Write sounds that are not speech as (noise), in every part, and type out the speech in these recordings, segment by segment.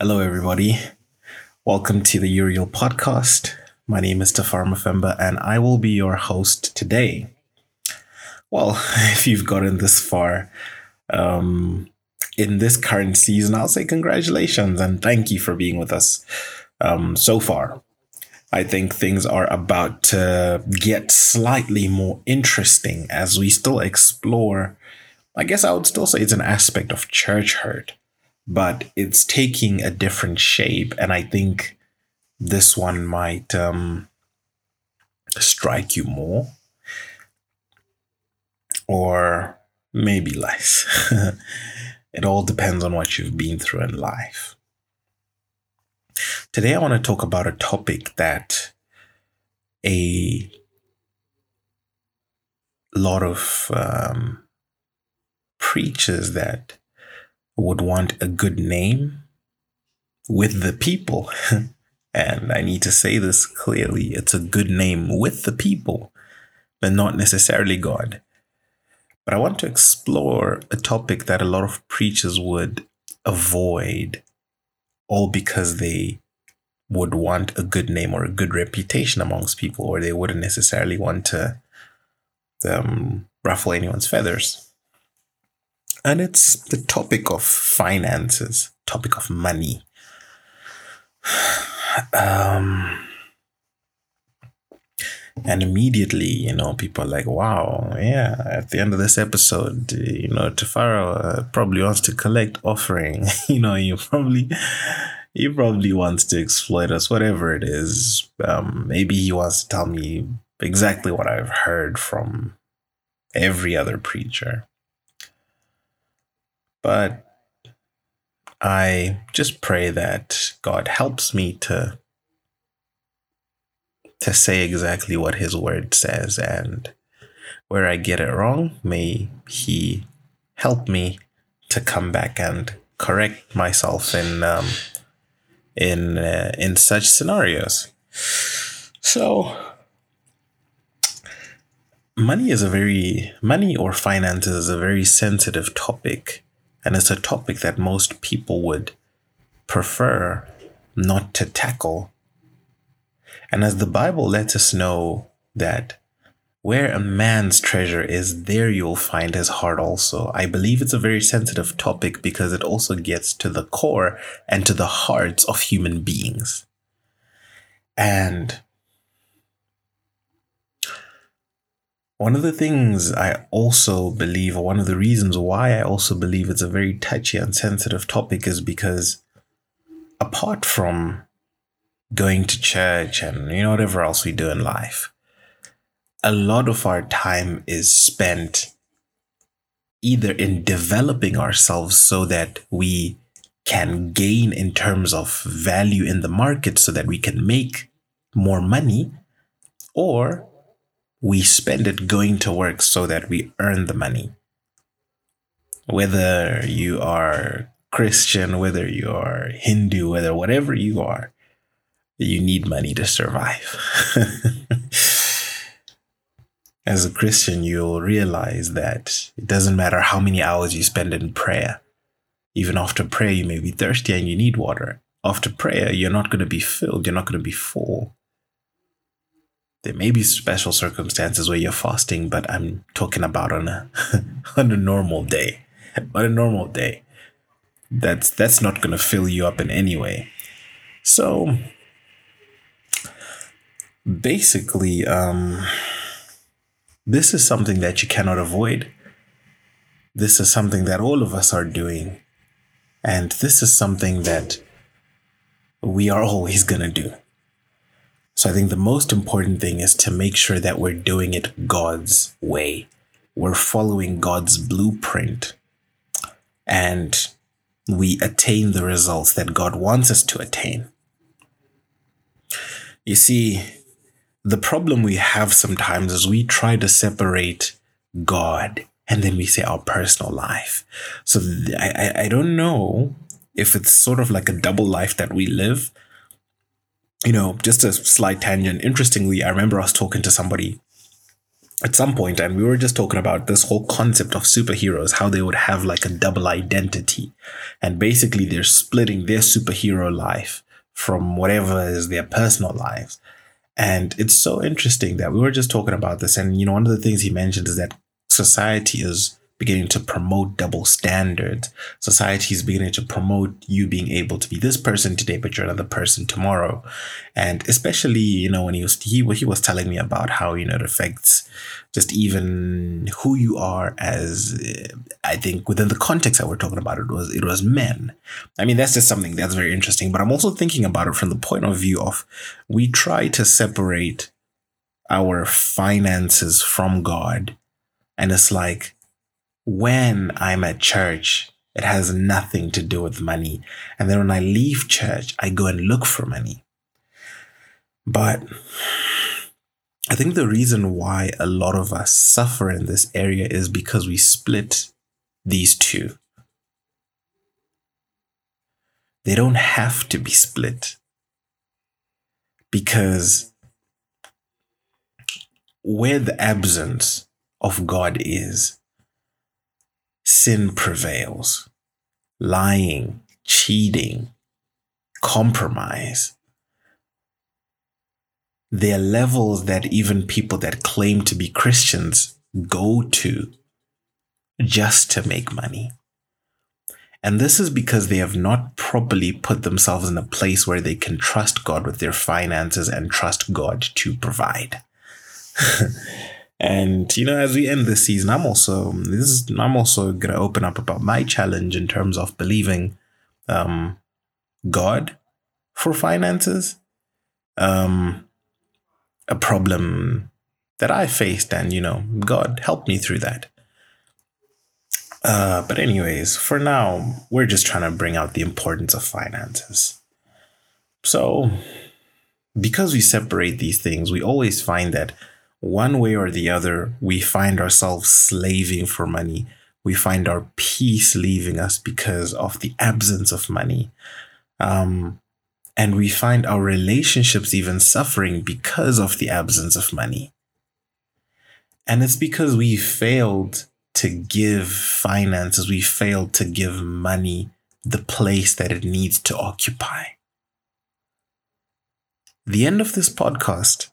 Hello, everybody. Welcome to the Uriel podcast. My name is Tafara Mafemba, and I will be your host today. Well, (laughs) if you've gotten this far um, in this current season, I'll say congratulations and thank you for being with us um, so far. I think things are about to get slightly more interesting as we still explore. I guess I would still say it's an aspect of church hurt but it's taking a different shape. And I think this one might um, strike you more or maybe less. (laughs) it all depends on what you've been through in life. Today, I want to talk about a topic that a lot of um, preachers that would want a good name with the people. (laughs) and I need to say this clearly it's a good name with the people, but not necessarily God. But I want to explore a topic that a lot of preachers would avoid, all because they would want a good name or a good reputation amongst people, or they wouldn't necessarily want to um, ruffle anyone's feathers and it's the topic of finances, topic of money. (sighs) Um, and immediately, you know, people are like, wow, yeah, at the end of this episode, you know, Tafara uh, probably wants to collect offering. (laughs) you know, you probably, he probably wants to exploit us, whatever it is. Um, maybe he wants to tell me exactly what I've heard from every other preacher. But I just pray that God helps me to to say exactly what his word says and where I get it wrong, may he help me to come back and correct myself in um, in uh, in such scenarios. So money is a very money or finances is a very sensitive topic and it's a topic that most people would prefer not to tackle. And as the Bible lets us know that where a man's treasure is, there you'll find his heart also. I believe it's a very sensitive topic because it also gets to the core and to the hearts of human beings. And One of the things I also believe, or one of the reasons why I also believe it's a very touchy and sensitive topic, is because apart from going to church and you know whatever else we do in life, a lot of our time is spent either in developing ourselves so that we can gain in terms of value in the market so that we can make more money or we spend it going to work so that we earn the money. Whether you are Christian, whether you are Hindu, whether whatever you are, you need money to survive. (laughs) As a Christian, you'll realize that it doesn't matter how many hours you spend in prayer. Even after prayer, you may be thirsty and you need water. After prayer, you're not going to be filled, you're not going to be full there may be special circumstances where you're fasting, but I'm talking about on a (laughs) on a normal day. On a normal day. That's that's not gonna fill you up in any way. So basically, um this is something that you cannot avoid. This is something that all of us are doing. And this is something that we are always gonna do. So I think the most important thing is to make sure that we're doing it God's way. We're following God's blueprint and we attain the results that God wants us to attain. You see, the problem we have sometimes is we try to separate God and then we say our personal life. So I, I, I don't know if it's sort of like a double life that we live you know, just a slight tangent. Interestingly, I remember was talking to somebody at some point, and we were just talking about this whole concept of superheroes, how they would have like a double identity. And basically, they're splitting their superhero life from whatever is their personal lives. And it's so interesting that we were just talking about this. And, you know, one of the things he mentioned is that society is beginning to promote double standards. Society is beginning to promote you being able to be this person today, but you're another person tomorrow. And especially, you know, when he was he he was telling me about how you know it affects just even who you are as eh, I think within the context that we're talking about it was it was men. I mean that's just something that's very interesting. But I'm also thinking about it from the point of view of we try to separate our finances from God. And it's like when I'm at church, it has nothing to do with money. And then when I leave church, I go and look for money. But I think the reason why a lot of us suffer in this area is because we split these two. They don't have to be split because where the absence of God is, sin prevails. Lying, cheating, compromise. There are levels that even people that claim to be Christians go to just to make money. And this is because they have not properly put themselves in a place where they can trust God with their finances and trust God to provide. (laughs) And you know, as we end this season, I'm also this is I'm also gonna open up about my challenge in terms of believing um, God for finances. Um, a problem that I faced, and you know, God helped me through that. Uh, but anyways, for now, we're just trying to bring out the importance of finances. So, because we separate these things, we always find that one way or the other, we find ourselves slaving for money. We find our peace leaving us because of the absence of money. Um, and we find our relationships even suffering because of the absence of money. And it's because we failed to give finances, we failed to give money the place that it needs to occupy. The end of this podcast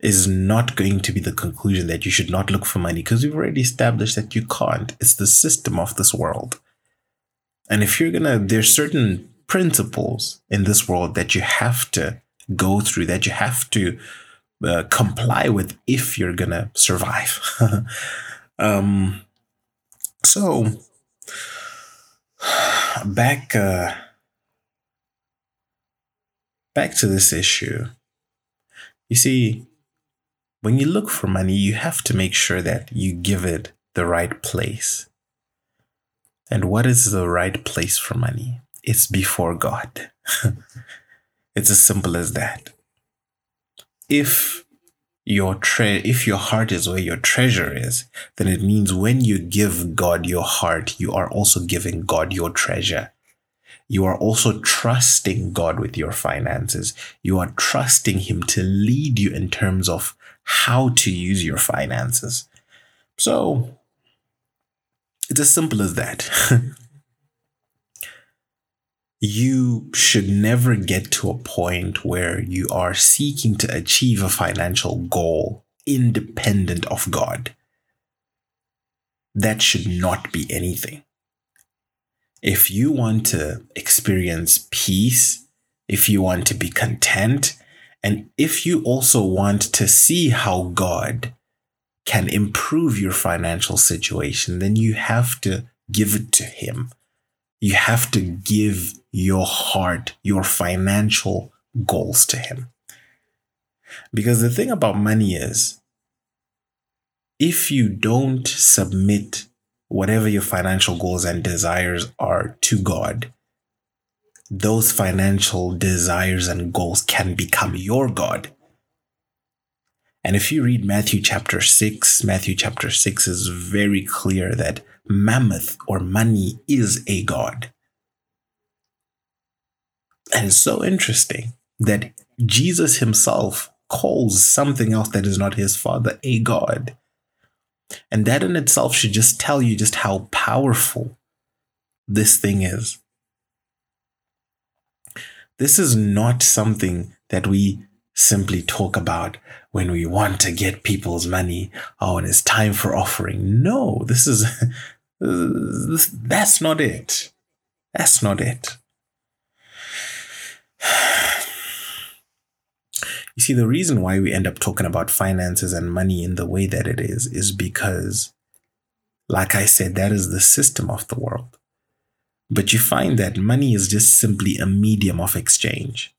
is not going to be the conclusion that you should not look for money because we've already established that you can't. It's the system of this world. And if you're going to, there's certain principles in this world that you have to go through, that you have to uh, comply with if you're going to survive. (laughs) um, so, back, uh, back to this issue. You see, when you look for money, you have to make sure that you give it the right place. And what is the right place for money? It's before God. (laughs) it's as simple as that. If your tre- if your heart is where your treasure is, then it means when you give God your heart, you are also giving God your treasure. You are also trusting God with your finances. You are trusting Him to lead you in terms of how to use your finances. So it's as simple as that. (laughs) you should never get to a point where you are seeking to achieve a financial goal independent of God. That should not be anything. If you want to experience peace, if you want to be content, and if you also want to see how God can improve your financial situation, then you have to give it to Him. You have to give your heart, your financial goals to Him. Because the thing about money is, if you don't submit whatever your financial goals and desires are to God, those financial desires and goals can become your God. And if you read Matthew chapter 6, Matthew chapter 6 is very clear that mammon or money is a God. And it's so interesting that Jesus himself calls something else that is not his father a God. And that in itself should just tell you just how powerful this thing is. This is not something that we simply talk about when we want to get people's money. Oh, and it's time for offering. No, this is, (laughs) that's not it. That's not it. (sighs) You see, the reason why we end up talking about finances and money in the way that it is, is because, like I said, that is the system of the world. But you find that money is just simply a medium of exchange.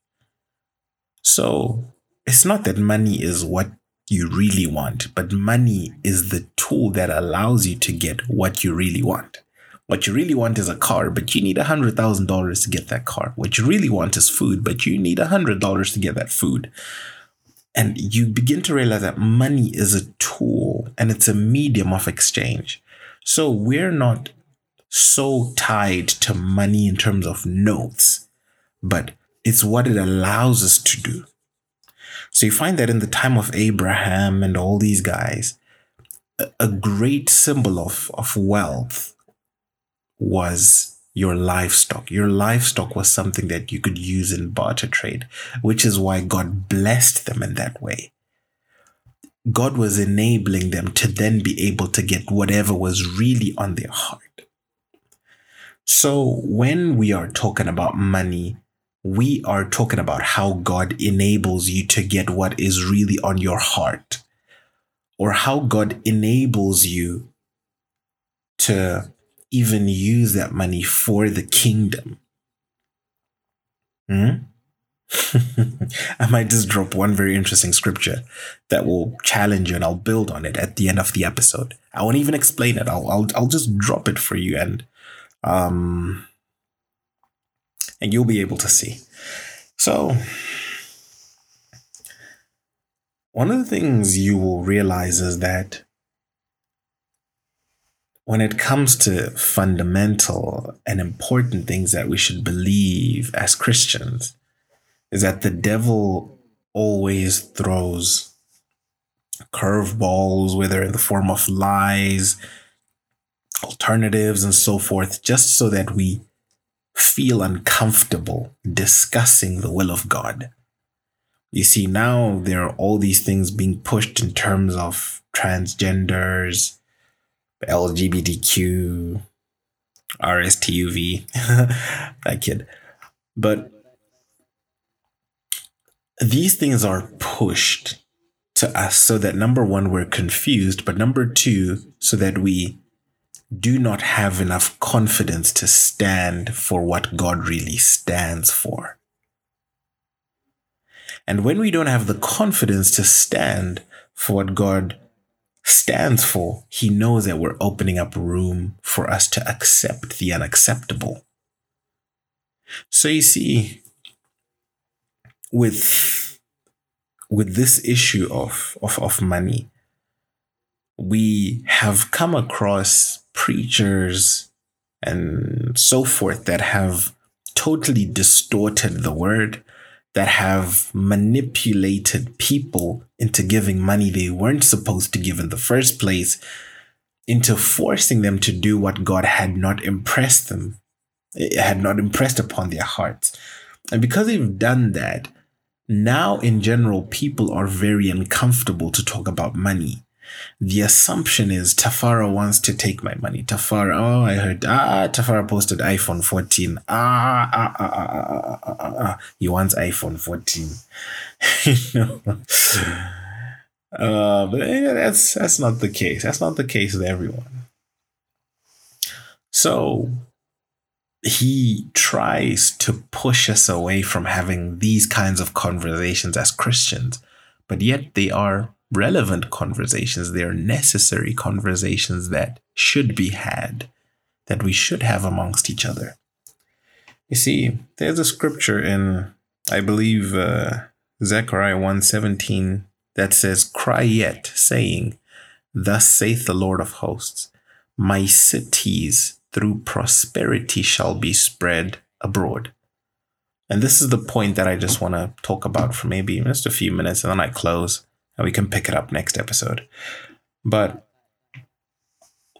So it's not that money is what you really want, but money is the tool that allows you to get what you really want. What you really want is a car, but you need $100,000 to get that car. What you really want is food, but you need $100 to get that food. And you begin to realize that money is a tool and it's a medium of exchange. So we're not so tied to money in terms of notes, but it's what it allows us to do. So you find that in the time of Abraham and all these guys, a great symbol of, of wealth was your livestock. Your livestock was something that you could use in barter trade, which is why God blessed them in that way. God was enabling them to then be able to get whatever was really on their heart. So when we are talking about money, we are talking about how God enables you to get what is really on your heart, or how God enables you to even use that money for the kingdom. Hmm? (laughs) I might just drop one very interesting scripture that will challenge you and I'll build on it at the end of the episode. I won't even explain it. I'll I'll, I'll just drop it for you and um and you'll be able to see. So one of the things you will realize is that when it comes to fundamental and important things that we should believe as Christians, is that the devil always throws curveballs, whether in the form of lies, alternatives, and so forth, just so that we feel uncomfortable discussing the will of God. You see, now there are all these things being pushed in terms of transgenders, LGBTQ, RSTUV, (laughs) that kid. But these things are pushed to us so that number one, we're confused, but number two, so that we do not have enough confidence to stand for what God really stands for. And when we don't have the confidence to stand for what God stands for, he knows that we're opening up room for us to accept the unacceptable. So you see, with with this issue of, of, of money, we have come across preachers and so forth that have totally distorted the word, that have manipulated people into giving money they weren't supposed to give in the first place, into forcing them to do what God had not impressed them, eh, had not impressed upon their hearts. And because they've done that, now, in general, people are very uncomfortable to talk about money. The assumption is Tafara wants to take my money. Tafara, oh, I heard, ah, Tafara posted iPhone 14. Ah, ah, ah, ah, ah, ah, ah, ah. He wants iPhone 14. (laughs) you know? Uh, but that's that's not the case. That's not the case with everyone. So he tries to push us away from having these kinds of conversations as Christians, but yet they are relevant conversations. They are necessary conversations that should be had, that we should have amongst each other. You see, there's a scripture in, I believe, uh, Zechariah 1:17 that says, "Cry yet, saying, Thus saith the Lord of hosts, My cities through prosperity shall be spread abroad. And this is the point that I just want to talk about for maybe just a few minutes and then I close and we can pick it up next episode. But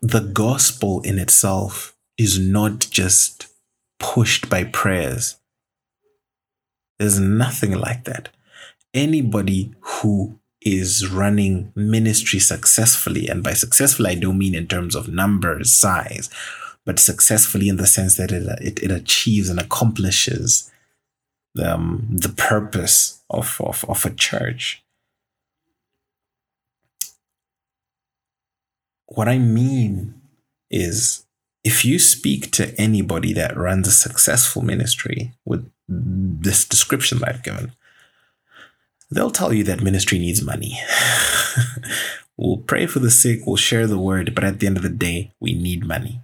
the gospel in itself is not just pushed by prayers. There's nothing like that. Anybody who is running ministry successfully, and by successful, I don't mean in terms of numbers, size, but successfully in the sense that it, it, it achieves and accomplishes the, um, the purpose of, of, of a church. What I mean is if you speak to anybody that runs a successful ministry with this description that I've given, they'll tell you that ministry needs money. (laughs) we'll pray for the sick, we'll share the word, but at the end of the day, we need money.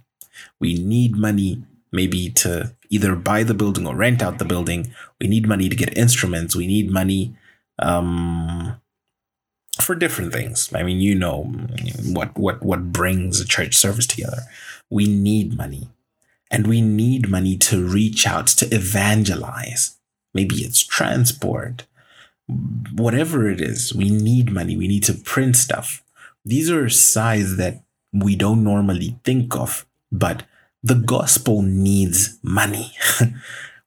We need money maybe to either buy the building or rent out the building. We need money to get instruments. We need money um, for different things. I mean, you know what what what brings a church service together. We need money. And we need money to reach out to evangelize. Maybe it's transport, whatever it is. We need money. We need to print stuff. These are sides that we don't normally think of, but the gospel needs money. (laughs)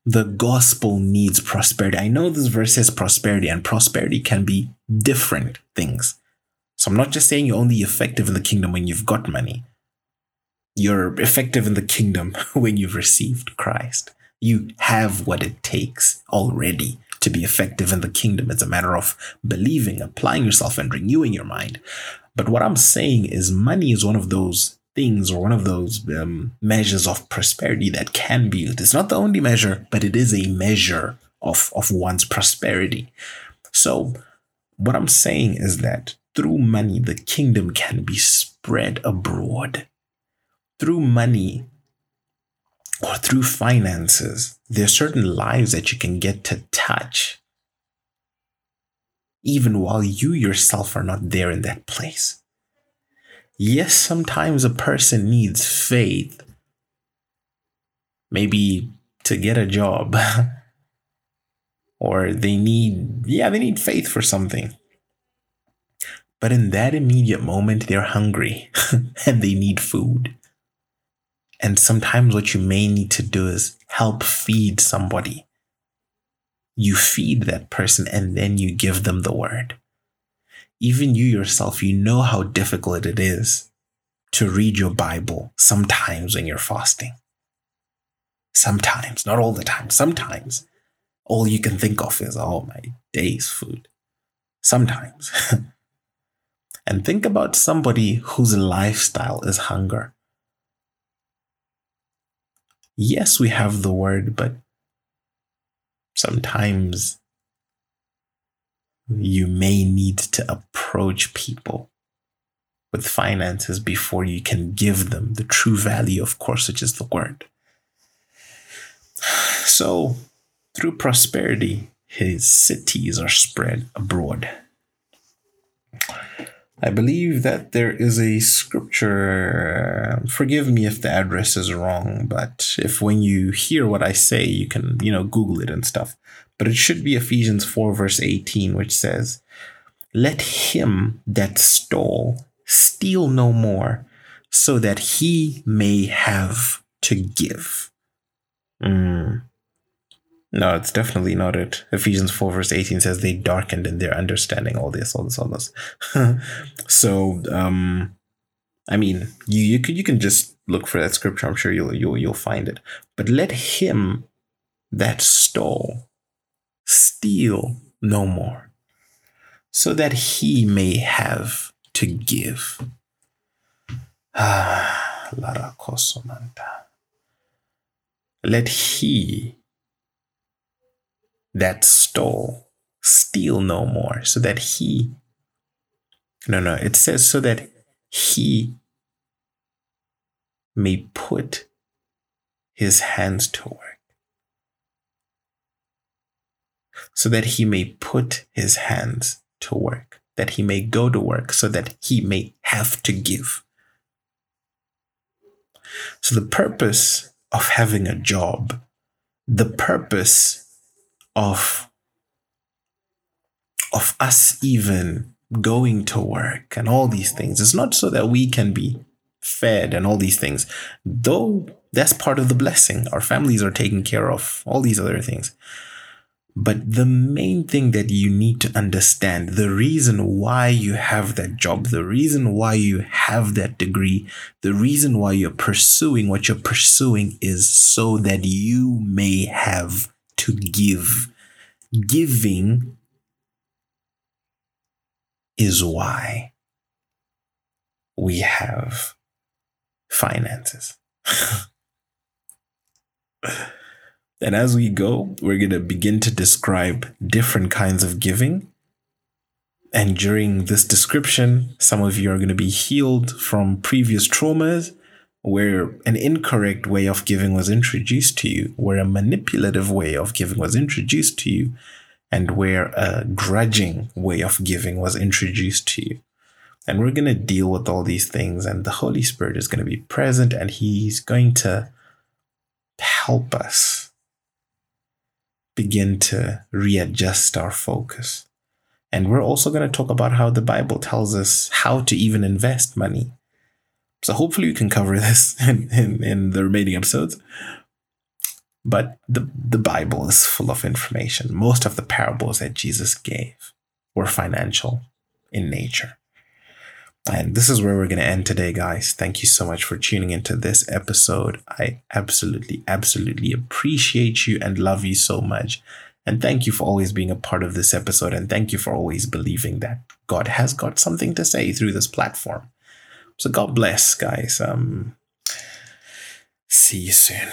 the gospel needs prosperity. I know this verse says prosperity, and prosperity can be different things. So I'm not just saying you're only effective in the kingdom when you've got money. You're effective in the kingdom (laughs) when you've received Christ. You have what it takes already to be effective in the kingdom. It's a matter of believing, applying yourself, and renewing your mind. But what I'm saying is, money is one of those things or one of those um, measures of prosperity that can be used. It's not the only measure, but it is a measure of, of one's prosperity. So, what I'm saying is that through money, the kingdom can be spread abroad. Through money or through finances, there are certain lives that you can get to touch, even while you yourself are not there in that place. Yes, sometimes a person needs faith, maybe to get a job, (laughs) or they need, yeah, they need faith for something. But in that immediate moment, they're hungry (laughs) and they need food. And sometimes what you may need to do is help feed somebody. You feed that person and then you give them the word even you yourself, you know how difficult it is to read your Bible sometimes when you're fasting. Sometimes, not all the time, sometimes all you can think of is, oh, my day's food. Sometimes. (laughs) and think about somebody whose lifestyle is hunger. Yes, we have the word, but sometimes you may need to approach people with finances before you can give them the true value, of course, which is the word. (sighs) So, through prosperity, his cities are spread abroad. I believe that there is a scripture. Forgive me if the address is wrong, but if when you hear what I say, you can, you know, Google it and stuff but it should be Ephesians 4, verse 18, which says, Let him that stole steal no more, so that he may have to give. Mm. No, it's definitely not it. Ephesians 4, verse 18 says they darkened in their understanding, all this, all this, all this. (laughs) so, um, I mean, you, you could you can just look for that scripture. I'm sure you'll you'll you'll find it. But let him that stole steal no more, so that he may have to give. (sighs) Ah. Let he that stole steal no more, so that he. No, no, it says so that he may put his hands to work. so that he may put his hands to work, that he may go to work, so that he may have to give. So, the purpose of having a job, the purpose of of us even going to work and all these things. It's not so that we can be fed and all these things, though that's part of the blessing. Our families are taken care of, all these other things. But the main thing that you need to understand, the reason why you have that job, the reason why you have that degree, the reason why you're pursuing what you're pursuing is so that you may have to give. Giving is why we have finances. (laughs) and as we go, we're going to begin to describe different kinds of giving. And during this description, some of you are going to be healed from previous traumas where an incorrect way of giving was introduced to you, where a manipulative way of giving was introduced to you, and where a grudging way of giving was introduced to you. And we're going to deal with all these things, and the Holy Spirit is going to be present and He's going to help us begin to readjust our focus. And we're also going to talk about how the Bible tells us how to even invest money. So hopefully we can cover this in, in, in the remaining episodes. But the, the Bible is full of information. Most of the parables that Jesus gave were financial in nature. And this is where we're going to end today, guys. Thank you so much for tuning into this episode. I absolutely, absolutely appreciate you and love you so much. And thank you for always being a part of this episode. And thank you for always believing that God has got something to say through this platform. So God bless, guys. Um, see you soon.